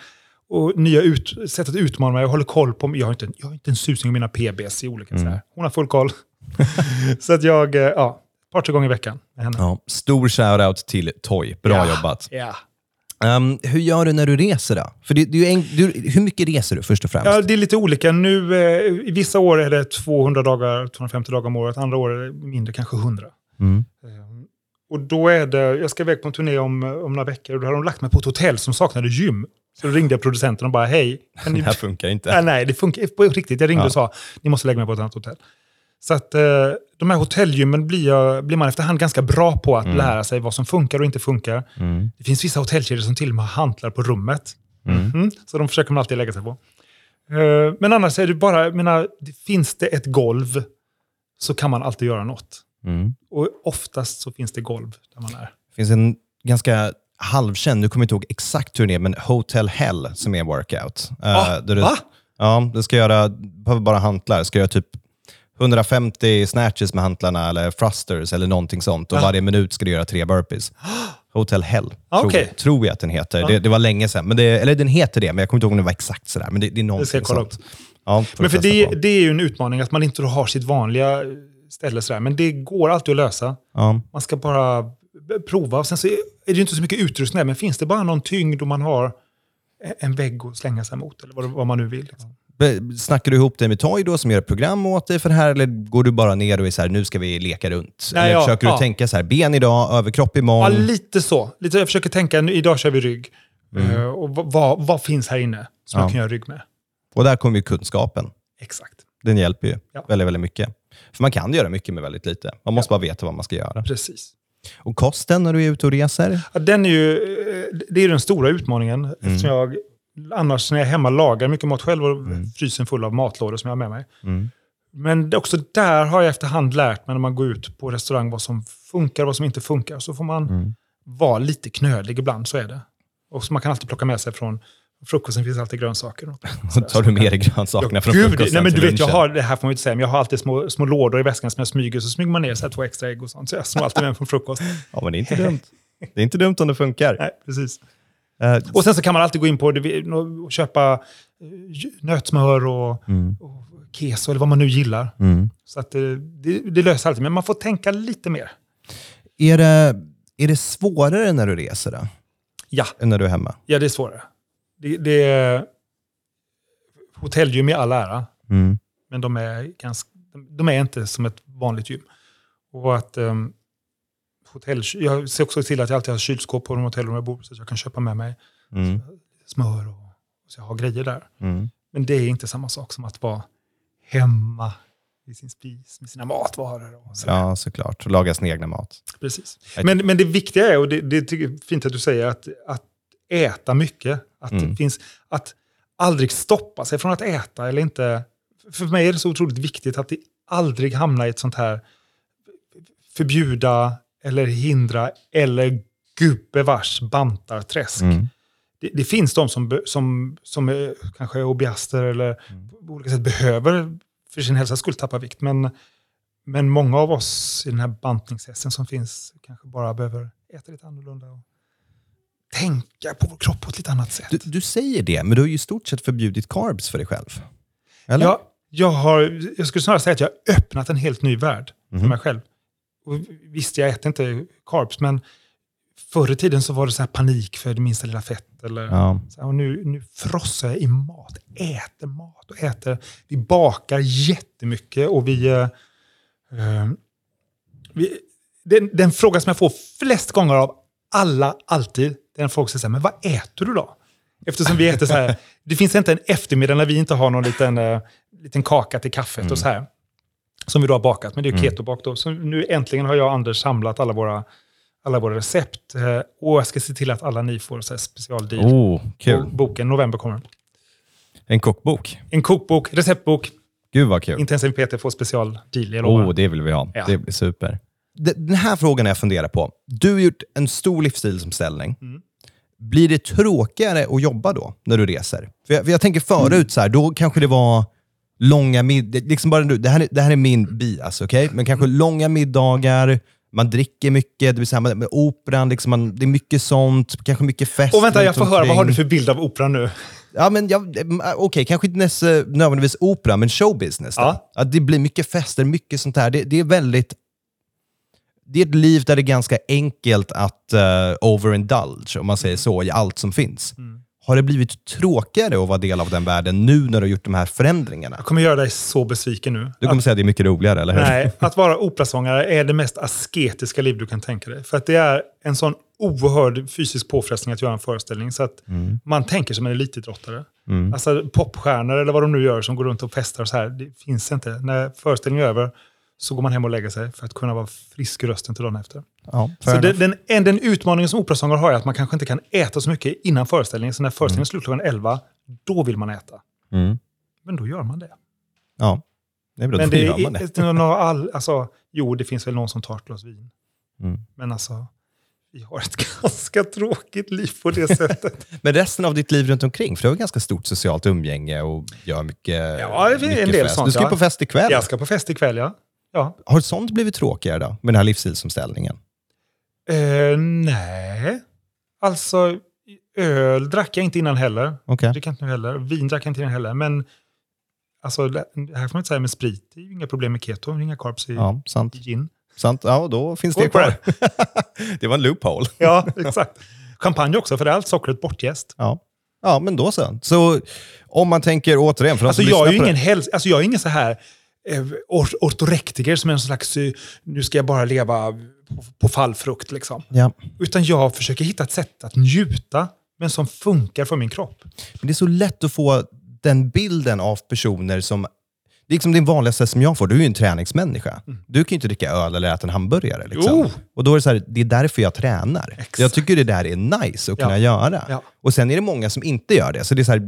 och nya ut, sätt att utmana mig och håller koll på mig. Jag har inte, jag har inte en susning om mina PBs i olika Mm. Hon har full koll. så att jag, eh, ja, par, tre gånger i veckan med henne. Ja, stor shoutout till Toy. Bra Ja. jobbat. Ja. Ehm, hur gör du när du reser då? För det, det en, du, hur mycket reser du först och främst? Ja, det är lite olika. Nu, eh, I vissa år är det 200 dagar, 250 dagar om året. Andra år är det mindre, kanske 100. Mm. Eh, Och då är det, jag ska iväg på en turné om, om några veckor och då har de lagt mig på ett hotell som saknade gym. Så då ringde jag producenten och bara, hej, ni... Det här funkar inte. nej, nej, det funkar på riktigt. Jag ringde Ja. och sa, ni måste lägga mig på ett annat hotell. Så att eh, de här hotellgymmen blir, jag, blir man efterhand ganska bra på att lära sig vad som funkar och inte funkar. Mm. Det finns vissa hotellkedjor som till och med har hantlar på rummet. Mm. Mhm, Så de försöker man alltid lägga sig på. Eh, Men annars är det bara, jag menar, finns det ett golv så kan man alltid göra något. Mm. Och oftast så finns det golv där man är. Det finns en ganska halvkänd, nu kommer jag inte ihåg exakt hur det är, men Hotel Hell som är en workout. Eh, Ah, där du, va? Ja, du ska göra, behöver bara hantlar, ska göra typ 150 snatches med hantlarna eller thrusters eller någonting sånt. Och Ja. varje minut ska du göra tre burpees. Hotel Hell, Ah, tror, okej. tror jag att den heter. Det, det var länge sedan, men det, eller den heter det, men jag kommer inte ihåg om det var exakt sådär. Men det, det är någonting sånt. Ja, Men för det, det är ju en utmaning att man inte har sitt vanliga ställe sådär. Men det går alltid att lösa. Ja. Man ska bara prova. Och sen så är det inte så mycket utrustning där, men finns det bara någon tyngd och man har en vägg att slänga sig mot, eller vad, vad man nu vill. Liksom. Snackar du ihop dig med Toy då som gör ett program åt dig för det här eller går du bara ner och är så här, nu ska vi leka runt? Nej, eller ja, försöker du ja. tänka så här, ben idag, överkropp Ja, imorgon? lite så. Lite, jag försöker tänka, idag kör vi rygg. Eh, och vad, vad, finns här inne som Ja. jag kan göra rygg med? Och där kommer ju kunskapen. Exakt. Den hjälper ju Ja. väldigt, väldigt mycket. För man kan göra mycket med väldigt lite. Man måste bara veta vad man ska göra. Precis. Och kosten när du är ute och reser? Ja, den är ju, eh, det är den stora utmaningen. Eftersom jag annars när jag är hemma lagar mycket mat själv och frysen full av matlådor som jag har med mig. Mm. Men också där har jag efterhand lärt mig när man går ut på restaurang vad som funkar och vad som inte funkar. Så får man Mm. vara lite knölig ibland, så är det. Och så man kan alltid plocka med sig från frukosten finns alltid grönsaker. Och tar du med dig grönsakerna från Gud, frukosten nej, men du vet, jag har, det här får man inte säga, men jag har alltid små, små lådor i väskan som jag smyger, så smyger man ner så här två extra ägg och sånt. Så jag snor alltid med mig från frukost. Ja, men det är inte dumt. Det är inte dumt om det funkar. Nej, precis. Eh, Och sen så kan man alltid gå in på och köpa eh, nötsmör och, Mm. och keso eller vad man nu gillar. mm. Så att det, det, det löser alltid, men man får tänka lite mer. Är, det, är det svårare när du reser då, Ja, än när du är hemma? ja det är svårare. Det, det är, hotellgym i all ära, Mm. men de är, ganska, de är inte som ett vanligt gym. Och att um, hotell, jag ser också till att jag alltid har kylskåp på de hotellrum jag bor så att jag kan köpa med mig Mm. smör och så jag har grejer där. Mm. Men det är inte samma sak som att vara hemma vid sin spis med sina matvaror. Och så. Ja, såklart. Och laga sin egna mat. Precis. Men, men det viktiga är, och det, det tycker jag är fint att du säger, att, att äta mycket. Att, Mm. finns, att aldrig stoppa sig från att äta. eller inte. För mig är det så otroligt viktigt att det aldrig hamnar i ett sånt här förbjuda eller hindra eller gubevars bantarträsk. Mm. Det, det finns de som, som, som är, kanske är obiaster eller på olika sätt behöver för sin hälsas skull tappa vikt. Men, men många av oss i den här bantningshästen som finns kanske bara behöver äta lite annorlunda och tänka på vår kropp på ett lite annat sätt. Du, du säger det, men du har ju i stort sett förbjudit carbs för dig själv. Eller? Jag, jag, har, jag skulle snarare säga att jag har öppnat en helt ny värld för Mhm. mig själv. Och visst, jag äter inte carbs, men Förr i tiden så var det så här panik för det minsta lilla fett. Eller, Ja. så här, och nu, nu frossar jag i mat, äter mat och äter. Vi bakar jättemycket och vi... eh, eh, vi den, den fråga som jag får flest gånger av alla, alltid, det är fråga som säger, men vad äter du då? Eftersom vi äter så här, det finns inte en eftermiddag när vi inte har någon liten, eh, liten kaka till kaffet och så här. Som vi då har bakat, men det är ju ketobak då. Så nu äntligen har jag och Anders samlat alla våra, alla våra recept. eh, Och jag ska se till att alla ni får så här specialdeal. Oh. Och Boken, november kommer. En kokbok. En kokbok, receptbok. Gud vad kul. Inte ens en PT får specialdeal, jag lovar. Oh, det vill vi ha. Ja. Det blir super. Den här frågan jag funderar på. Du har gjort en stor livsstilsomställning. Mm. Blir det tråkigare att jobba då, när du reser? För jag, för jag tänker förut, Mm. så här, då kanske det var långa middagar. Liksom bara nu, det, här, är- det här är min bias, okej? Men kanske långa middagar, man dricker mycket, det vill säga med, operan, liksom man, det är mycket sånt, kanske mycket fest. Och vänta, jag får höra, vad har du för bild av operan nu? Ja, men jag, eh, okej, kanske inte näs- nödvändigtvis opera, men showbusiness. Ja. Att det blir mycket fester, mycket sånt där. Det, det är väldigt... Det är ett liv där det är ganska enkelt att uh, overindulge, om man säger så, i allt som finns. Mm. Har det blivit tråkigare att vara del av den världen nu när du har gjort de här förändringarna? Jag kommer göra dig så besviken nu. Du kommer säga att det är mycket roligare, eller hur? Nej, att vara operasångare är det mest asketiska liv du kan tänka dig. För att det är en sån oerhörd fysisk påfrestning att göra en föreställning. Så att man tänker som en elitidrottare. Mm. Alltså popstjärnor eller vad de nu gör som går runt och festar och så här. Det finns inte. När föreställningen är över så går man hem och lägger sig för att kunna vara frisk i rösten till dagen efter. Ja, Så den, den, en, den utmaningen som operasångare har är att man kanske inte kan äta så mycket innan föreställningen. Så när föreställningen slutar klockan 11, då vill man äta. Mm. Men då gör man det. Ja, det är bra. Men Då det gör man det. är all, alltså, jo, det finns väl någon som tar ett glas vin. Mm. Men alltså, vi har ett ganska tråkigt liv på det sättet. Men resten av ditt liv runt omkring, för du har ganska stort socialt umgänge och gör mycket Ja, det är en del fest. sånt, Du ska ja. på fest ikväll. Jag ska på fest ikväll, ja. Ja. Har sånt blivit tråkigare då, med den här livsstilsomställningen? Eh, nej, alltså öl drack jag inte innan heller. Dricker jag inte nu heller. Vin drack jag inte innan heller. Men alltså, det här får man inte säga med sprit. Det är ju inga problem med keto. Inga carbs i, Ja, sant. i gin. sant. Ja, då finns det kvar. det var en loophole. Ja, exakt. Champagne också, för det är allt sockret bortjäst. Ja. ja, men då så. Så om man tänker återigen, för Alltså jag är ju ingen, alltså jag är ingen så här eh, or- ortorektiker som är en slags, eh, nu ska jag bara leva på, på fallfrukt. Liksom. Ja. Utan jag försöker hitta ett sätt att njuta, men som funkar för min kropp. Men det är så lätt att få den bilden av personer som... Det är liksom det vanligaste som jag får. Du är ju en träningsmänniska. Du kan ju inte dricka öl eller äta en hamburgare. Liksom. Mm. Jo. Och då är det så här, det är därför jag tränar. Exakt. Jag tycker det där är nice att kunna Ja. göra. Ja. Och sen är det många som inte gör det. Så det är så här,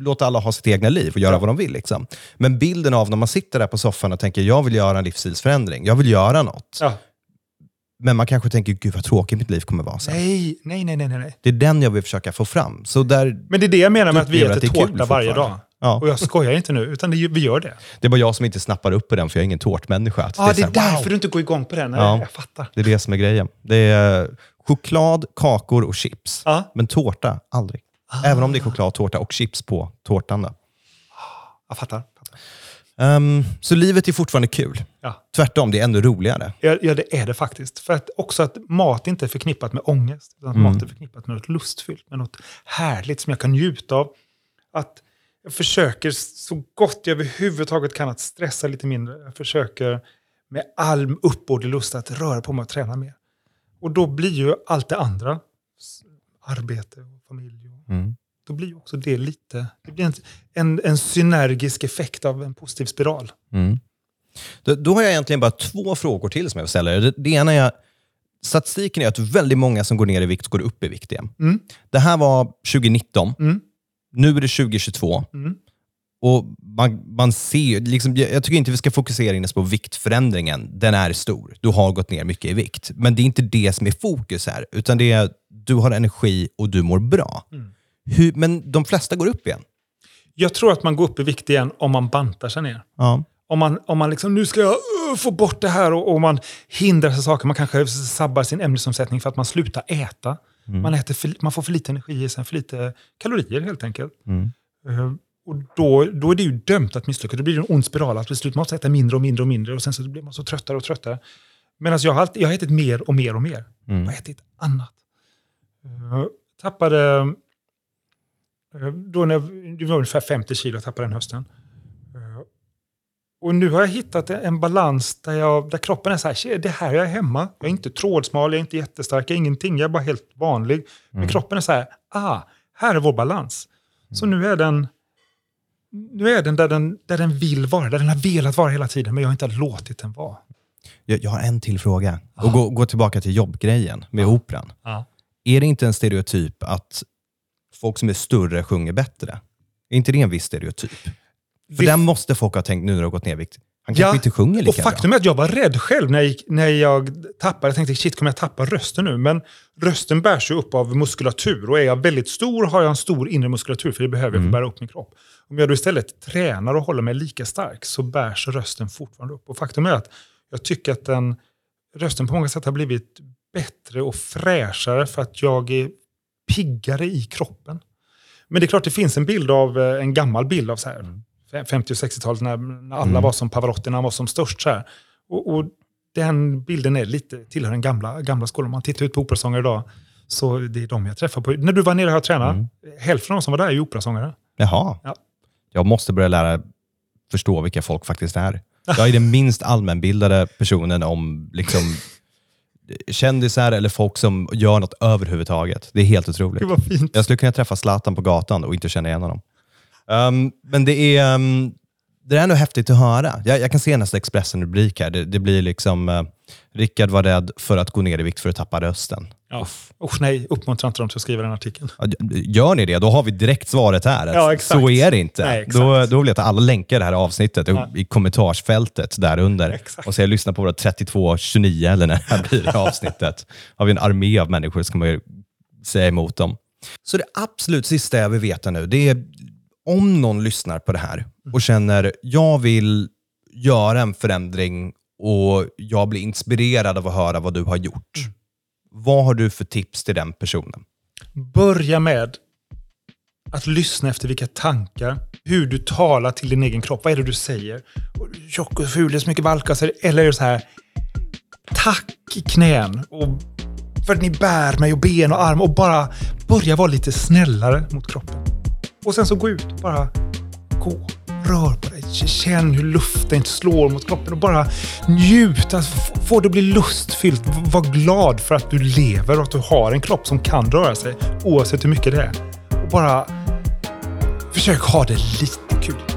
låt alla ha sitt egna liv och göra vad de vill. Liksom. Men bilden av när man sitter där på soffan och tänker, jag vill göra en livsstilsförändring. Jag vill göra något. Ja. Men man kanske tänker, gud vad tråkigt mitt liv kommer vara sen. Nej, nej, nej, nej, nej. Det är den jag vill försöka få fram. Så där, Men det är det jag menar med att vi äter det är tårta varje dag. Ja. Och jag skojar inte nu, utan det, vi gör det. Det är bara jag som inte snappar upp på den, för jag är ingen tårtmänniska. Ja, det är här, därför wow. du inte går igång på den. Ja. Jag fattar. Det är det som är grejen. Det är choklad, kakor och chips. Ja. Men tårta, aldrig. Även om det är choklad, tårta och chips på tårtan. Då. Jag fattar. fattar. Ehm, så livet är fortfarande kul. Ja. Tvärtom, det är ännu roligare. Ja, ja, det är det faktiskt. För att också att mat inte är förknippat med ångest. Utan Mm. mat är förknippat med något lustfyllt, med något härligt som jag kan njuta av. Att jag försöker så gott jag överhuvudtaget kan att stressa lite mindre. Jag försöker med all uppbådlig lust att röra på mig och träna mer. Och då blir ju allt det andra, arbete och familj, Mm. då blir också det lite, det blir en, en, en synergisk effekt av en positiv spiral. Mm. Då, då har jag egentligen bara två frågor till som jag vill ställa. Det, det ena är, statistiken är att väldigt många som går ner i vikt går upp i vikt igen. Mm. Det här var 2019. Mm. Nu är det 2022. Mm. Och man, man ser, liksom, jag, tycker inte vi ska fokusera in oss på viktförändringen. Den är stor. Du har gått ner mycket i vikt. Men det är inte det som är fokus här. Utan det är du har energi och du mår bra. Mm. Hur, men de flesta går upp igen. Jag tror att man går upp i vikt igen om man bantar sig ner. Ja. Om man, om man liksom, nu ska jag uh, få bort det här och, och man hindrar sig saker. Man kanske sabbar sin ämnesomsättning för att man slutar äta. Man, äter för, man får för lite energi i sig, för lite kalorier helt enkelt. Mm. Eh, och då, då är det ju dömt att misslyckas. Då blir det en ond spiral. Att till slut måste äta mindre och mindre och mindre och sen så blir man så tröttare och tröttare. Medan jag har, alltid, jag har ätit mer och mer och mer. Mm. Jag har ätit annat. Uh, tappade, uh, då när, det var ungefär 50 kilo jag tappade den hösten. Uh, och nu har jag hittat en balans där, jag, där kroppen är så här, det här jag är hemma. Jag är inte trådsmal, jag är inte jättestark, jag är ingenting, jag är bara helt vanlig. Mm. Men kroppen är så här, ah, här är vår balans. Mm. Så nu är den nu är den där, den där den vill vara, där den har velat vara hela tiden, men jag har inte låtit den vara. Jag, jag har en till fråga. Ja. Och gå, gå tillbaka till jobbgrejen med ja. operan. Ja. Är det inte en stereotyp att folk som är större sjunger bättre? Är inte det en viss stereotyp? För Vi... den måste folk ha tänkt nu när du har gått ner vikt. Han kanske ja, inte sjunger lika och Faktum bra. är att jag var rädd själv när jag, när jag tappade. Jag tänkte, shit, kommer jag tappa rösten nu? Men rösten bärs ju upp av muskulatur. Och är jag väldigt stor har jag en stor inre muskulatur, för det behöver jag för att mm. bära upp min kropp. Om jag då istället tränar och håller mig lika stark så bärs rösten fortfarande upp. Och faktum är att jag tycker att den, rösten på många sätt har blivit bättre och fräschare för att jag är piggare i kroppen. Men det är klart det finns en bild av, eh, en gammal bild av så här, mm 50 och 60-talet när, när alla mm. var som Pavarotti, när han var som störst. Så här. Och, och, den bilden är lite, tillhör den gamla, gamla skolan. Om man tittar ut på operasångare idag, så det är de jag träffar på. När du var nere här och tränade, mm. hälften av de som var där är ju operasångare. Jaha. Ja. Jag måste börja lära förstå vilka folk faktiskt är. Jag är den minst allmänbildade personen om liksom, kändisar eller folk som gör något överhuvudtaget. Det är helt otroligt. Jag skulle kunna träffa Zlatan på gatan och inte känna igen honom. Um, men det är, um, det är ändå häftigt att höra. Jag, jag kan se nästa Expressen-rubrik här. Det, det, blir liksom, uh, Rickard var rädd för att gå ner i vikt för att tappa rösten. Ja. Usch nej, uppmuntra inte dem till att skriva den artikeln. Gör ni det, då har vi direkt svaret här. Ja. Så är det inte. Nej, då, då vill jag att alla länkar det här avsnittet ja. i kommentarsfältet där under. Exakt. Och så jag lyssnar på våra 3229 eller när det här blir det avsnittet. har vi en armé av människor som kommer säga emot dem. Så det absolut sista jag vill veta nu, det är om någon lyssnar på det här och känner, jag vill göra en förändring och jag blir inspirerad av att höra vad du har gjort. Mm. Vad har du för tips till den personen? Börja med att lyssna efter vilka tankar, hur du talar till din egen kropp. Vad är det du säger? Tjock och ful, det är så mycket valkar. Eller är det så här, tack i knän och för att ni bär mig och ben och arm och bara börja vara lite snällare mot kroppen. Och sen så gå ut. Bara gå. Rör på dig. Känn hur luften slår mot kroppen och bara njut. Alltså, få det att bli lustfyllt. Var glad för att du lever och att du har en kropp som kan röra sig oavsett hur mycket det är. Och bara försök ha det lite kul.